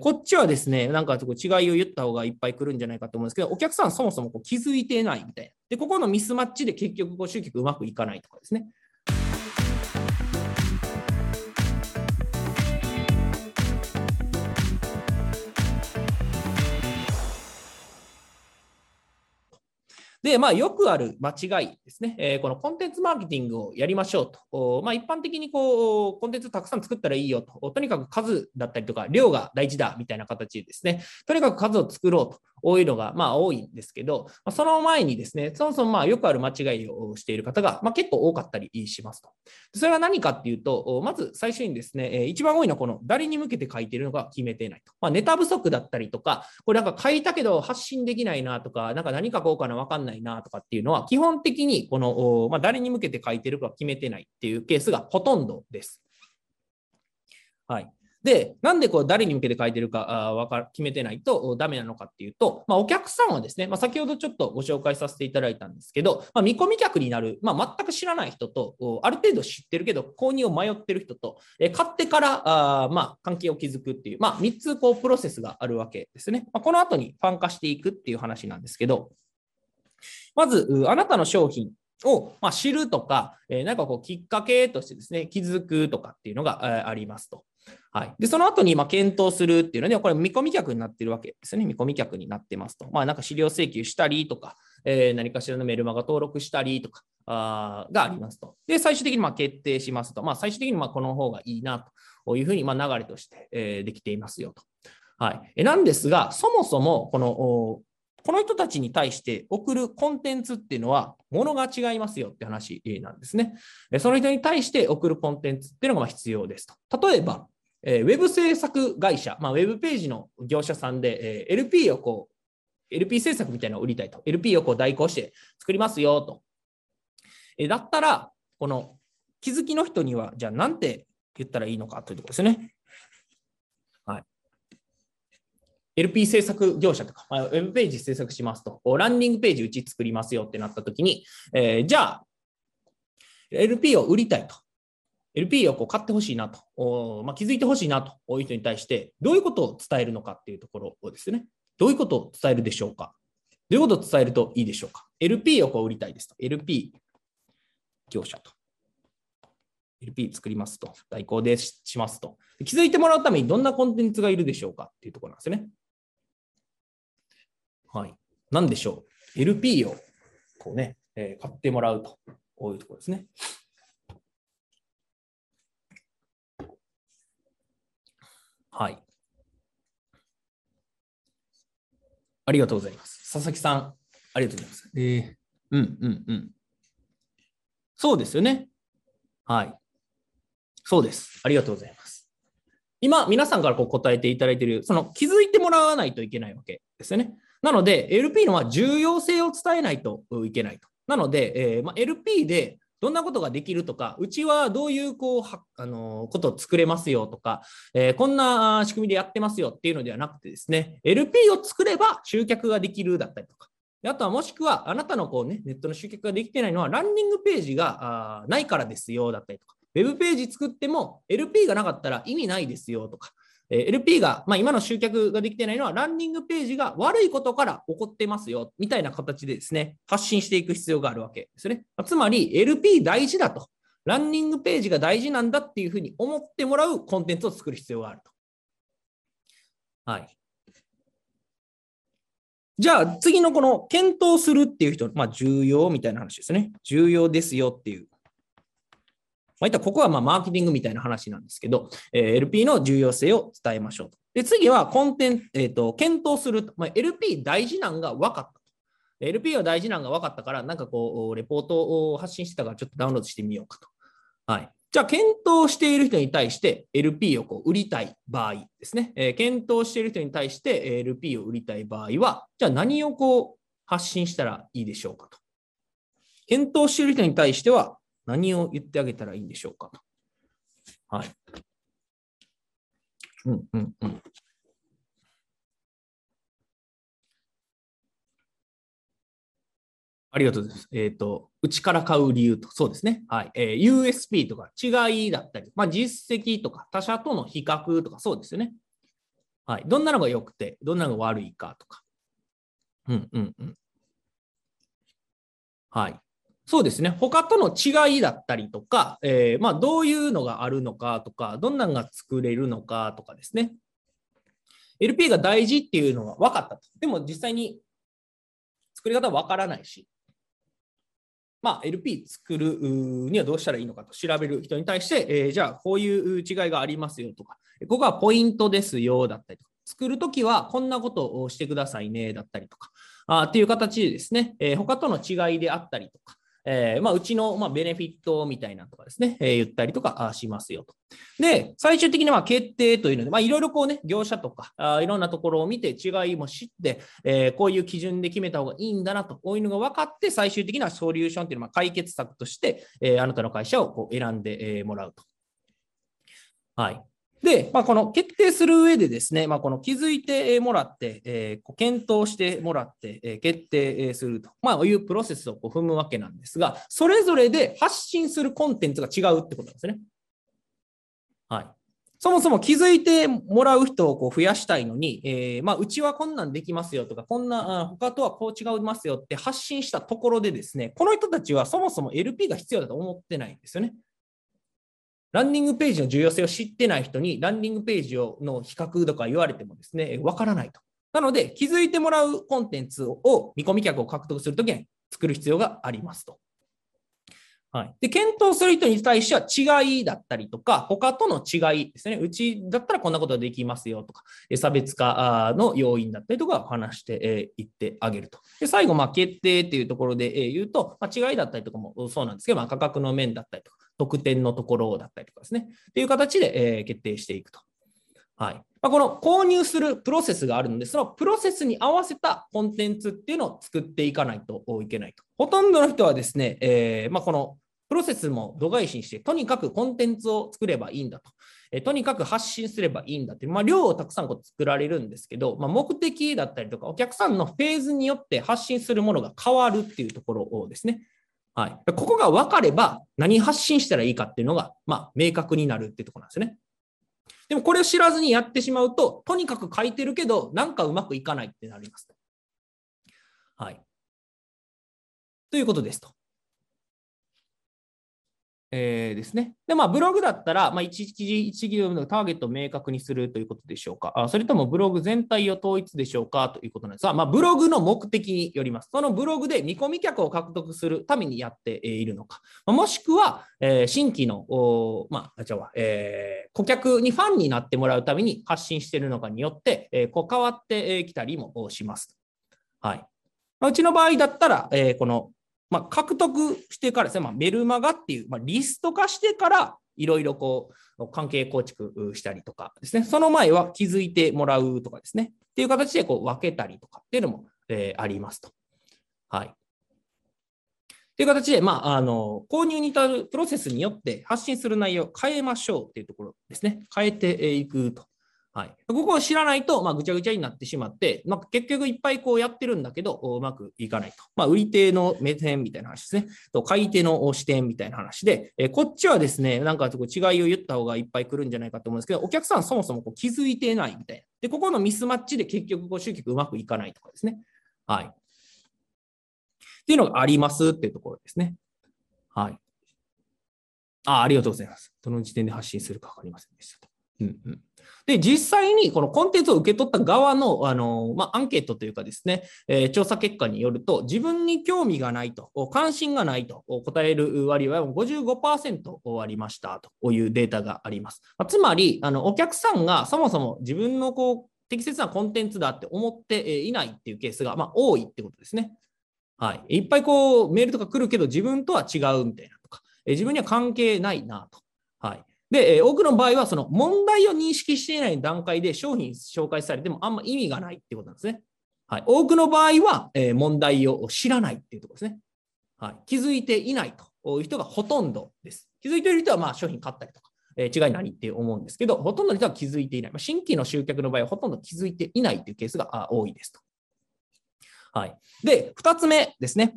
こっちはですね、なんか違いを言った方がいっぱい来るんじゃないかと思うんですけど、お客さんそもそもこう気づいてないみたいな。で、ここのミスマッチで結局集客うまくいかないとかですね。で、まあ、よくある間違いですね、えー、このコンテンツマーケティングをやりましょうと。まあ、一般的にこうコンテンツたくさん作ったらいいよと。とにかく数だったりとか、量が大事だみたいな形でですね、とにかく数を作ろうと。多いのが、まあ、多いんですけど、まあその前にですね、そもそもまあよくある間違いをしている方が、まあ、結構多かったりしますと。それは何かっていうと、まず最初にですね、一番多いのはこの誰に向けて書いているのか決めていないと。まあ、ネタ不足だったりとか、これなんか書いたけど発信できないなとか、なんか何書こうかな分かんないなとかっていうのは、基本的にこの、まあ、誰に向けて書いてるか決めてないっていうケースがほとんどです。はい。で、なんでこう誰に向けて書いてるかあか決めてないとダメなのかっていうと、まあ、お客さんはですね、まあ、先ほどちょっとご紹介させていただいたんですけど、まあ、見込み客になる、まあ、全く知らない人と、ある程度知ってるけど、購入を迷ってる人と、え買ってからあまあ関係を築くっていう、まあ、3つこうプロセスがあるわけですね。まあ、この後にファン化していくっていう話なんですけど、まず、あなたの商品を、ま知るとか、えなんかこうきっかけとしてですね、気づくとかっていうのがありますと。はい、でその後にま検討するっていうので、これ見込み客になってるわけですね。見込み客になってますと。まあ、なんか資料請求したりとか、えー、何かしらのメルマガ登録したりとかあがありますと。で、最終的にま決定しますと。まあ、最終的にまこの方がいいなというふうにま流れとして、えできていますよと。はい、なんですが、そもそもこのこの人たちに対して送るコンテンツっていうのは、ものが違いますよって話なんですね。その人に対して送るコンテンツっていうのが必要ですと。例えば、えー、ウェブ制作会社、まあ、ウェブページの業者さんで、えー、LP をこう、LP 制作みたいなのを売りたいと。LP をこう代行して作りますよと。えー、だったら、この気づきの人には、じゃあなんて言ったらいいのかというところですね。はい。LP 制作業者とか、まあ、ウェブページ制作しますと、ランディングページうち作りますよってなったときに、えー、じゃあ、LP を売りたいと。LP をこう買ってほしいなと、まあ、気づいてほしいなという人に対して、どういうことを伝えるのかっていうところをですね、どういうことを伝えるでしょうかどういうことを伝えるといいでしょうか ?LP をこう売りたいですと。LP 業者と。LP 作りますと。代行でしますと。気づいてもらうためにどんなコンテンツがいるでしょうかっていうところなんですね。はい。何でしょう ?LP をこうね、えー、買ってもらうと。こういうところですね。はい。ありがとうございます。佐々木さん、ありがとうございます。えー、うんうんうん。そうですよね。はい。そうです。ありがとうございます。今、皆さんからこう答えていただいている、その気づいてもらわないといけないわけですよね。なので、LP のは重要性を伝えないといけないと。なので、えーまあ、LP でどんなことができるとか、うちはどういうこうはあのことを作れますよとか、えー、こんな仕組みでやってますよっていうのではなくてですね、LP を作れば集客ができるだったりとか、あとはもしくはあなたのこう、ね、ネットの集客ができてないのはランニングページがないからですよだったりとか、ウェブページ作っても LP がなかったら意味ないですよとか、LP が、まあ、今の集客ができてないのは、ランニングページが悪いことから起こってますよ、みたいな形でですね、発信していく必要があるわけですね。つまり、LP 大事だと。ランニングページが大事なんだっていうふうに思ってもらうコンテンツを作る必要があると。はい。じゃあ、次のこの検討するっていう人、まあ、重要みたいな話ですね。重要ですよっていうまあ、いったここはまあマーケティングみたいな話なんですけど、えー、LP の重要性を伝えましょうと。で、次はコンテンツ、えっ、ー、と、検討すると。まあ、LP 大事なんが分かった。LP は大事なんが分かったから、なんかこう、レポートを発信してたからちょっとダウンロードしてみようかと。はい。じゃあ、検討している人に対して LP をこう売りたい場合ですね。えー、検討している人に対して LP を売りたい場合は、じゃあ何をこう発信したらいいでしょうかと。検討している人に対しては、何を言ってあげたらいいんでしょうか？と。はい。うんうんうん。ありがとうございます。えっ、ー、と、うちから買う理由と、そうですね。はい。えー、USP とか違いだったり、まあ、実績とか他社との比較とか、そうですよね。はい。どんなのが良くて、どんなのが悪いかとか。うんうんうん。はい。そうですね。他との違いだったりとか、えー、まあ、どういうのがあるのかとか、どんなのが作れるのかとかですね。LP が大事っていうのが分かったと。でも実際に作り方は分からないし、まあ、LP 作るにはどうしたらいいのかと調べる人に対して、えー、じゃあこういう違いがありますよとか、ここがポイントですよだったりとか、作るときはこんなことをしてくださいねだったりとか、あっていう形でですね、えー、他との違いであったりとか、えーまあ、うちの、まあ、ベネフィットみたいなとかですね、えー、言ったりとかしますよと。で、最終的には決定というので、ま、いろいろこうね、業者とかあ、いろんなところを見て違いも知って、えー、こういう基準で決めた方がいいんだなと、こういうのが分かって、最終的なソリューションというのは解決策として、え、あなたの会社をこう選んで、え、もらうと。はい。で、まあ、この決定する上でですね、まあ、この気づいてもらって、えー、検討してもらって、え、決定すると、まあ、いうプロセスをこう踏むわけなんですが、それぞれで発信するコンテンツが違うってことなんですね。はい。そもそも気づいてもらう人をこう増やしたいのに、えー、まあ、うちはこんなんできますよとか、こんな、他とはこう違いますよって発信したところでですね、この人たちはそもそも LP が必要だと思ってないんですよね。ランディングページの重要性を知ってない人に、ランディングページの比較とか言われてもですね、わからないと。なので、気づいてもらうコンテンツを見込み客を獲得するときに作る必要がありますと。はい、で検討する人に対しては違いだったりとか、他との違いですね。うちだったらこんなことができますよとか、差別化の要因だったりとかを話していってあげると。で最後、まあ、決定っていうところで言うと、まあ、違いだったりとかもそうなんですけど、まあ、価格の面だったりとか、特典のところだったりとかですね。っていう形で、え決定していくと。はいま、この購入するプロセスがあるので、そのプロセスに合わせたコンテンツっていうのを作っていかないといけないと。ほとんどの人はですね、えー、まあ、このプロセスも度外視にして、とにかくコンテンツを作ればいいんだと。えとにかく発信すればいいんだってまあ、量をたくさんこう作られるんですけど、まあ、目的だったりとか、お客さんのフェーズによって発信するものが変わるっていうところをですね、はい、ここが分かれば何発信したらいいかっていうのが、まあ、明確になるってとこなんですね。でもこれを知らずにやってしまうと、とにかく書いてるけど、なんかうまくいかないってなります。はい。ということですと。えー、ですね。で、まあ、ブログだったら、まあ、一時一企業のターゲットを明確にするということでしょうか。あそれともブログ全体を統一でしょうかということなんですが、まあ、ブログの目的によります。そのブログで見込み客を獲得するためにやっているのか。まあ、もしくは、えー、新規の、まあ、じゃあ、えー、顧客にファンになってもらうために発信しているのかによって、えー、こう変わってきたりもします。はい。うちの場合だったら、えー、このまあ、獲得してからですね、まあ、メルマガっていう、まあ、リスト化してから、いろいろこう、関係構築したりとかですね、その前は気づいてもらうとかですね、っていう形でこう分けたりとかっていうのも、えー、ありますと。はい。という形で、まあ、あの、購入に至るプロセスによって発信する内容を変えましょうっていうところですね。変えていくとはい、ここを知らないと、まあ、ぐちゃぐちゃになってしまって、まあ、結局いっぱいこうやってるんだけど、うまくいかないと。まあ、売り手の目線みたいな話ですね。と買い手の視点みたいな話で、えこっちはですね、なんかこう違いを言った方がいっぱい来るんじゃないかと思うんですけど、お客さんそもそもこう気づいてないみたいな。で、ここのミスマッチで結局こう集客うまくいかないとかですね。はい。っていうのがありますっていうところですね。はい。あありがとうございます。どの時点で発信するか分かりませんでしたと。うん。で、実際にこのコンテンツを受け取った側の、あの、まあ、アンケートというかですね、えー、調査結果によると、自分に興味がないと、関心がないと答える割合は55%ありましたというデータがあります。つまり、あの、お客さんがそもそも自分のこう、適切なコンテンツだって思っていないっていうケースが、まあ、多いってことですね。はい。いっぱいこう、メールとか来るけど、自分とは違うみたいなとか、自分には関係ないなと。はい。で、え多くの場合は、その問題を認識していない段階で商品紹介されてもあんま意味がないってことなんですね。はい、多くの場合は、え、問題を知らないっていうところですね。はい、気づいていないという人がほとんどです。気づいている人はまあ商品買ったりとか、え、違い何って思うんですけど、ほとんどの人は気づいていない。ま、新規の集客の場合はほとんど気づいていないというケースが多いですと。はい。で、二つ目ですね。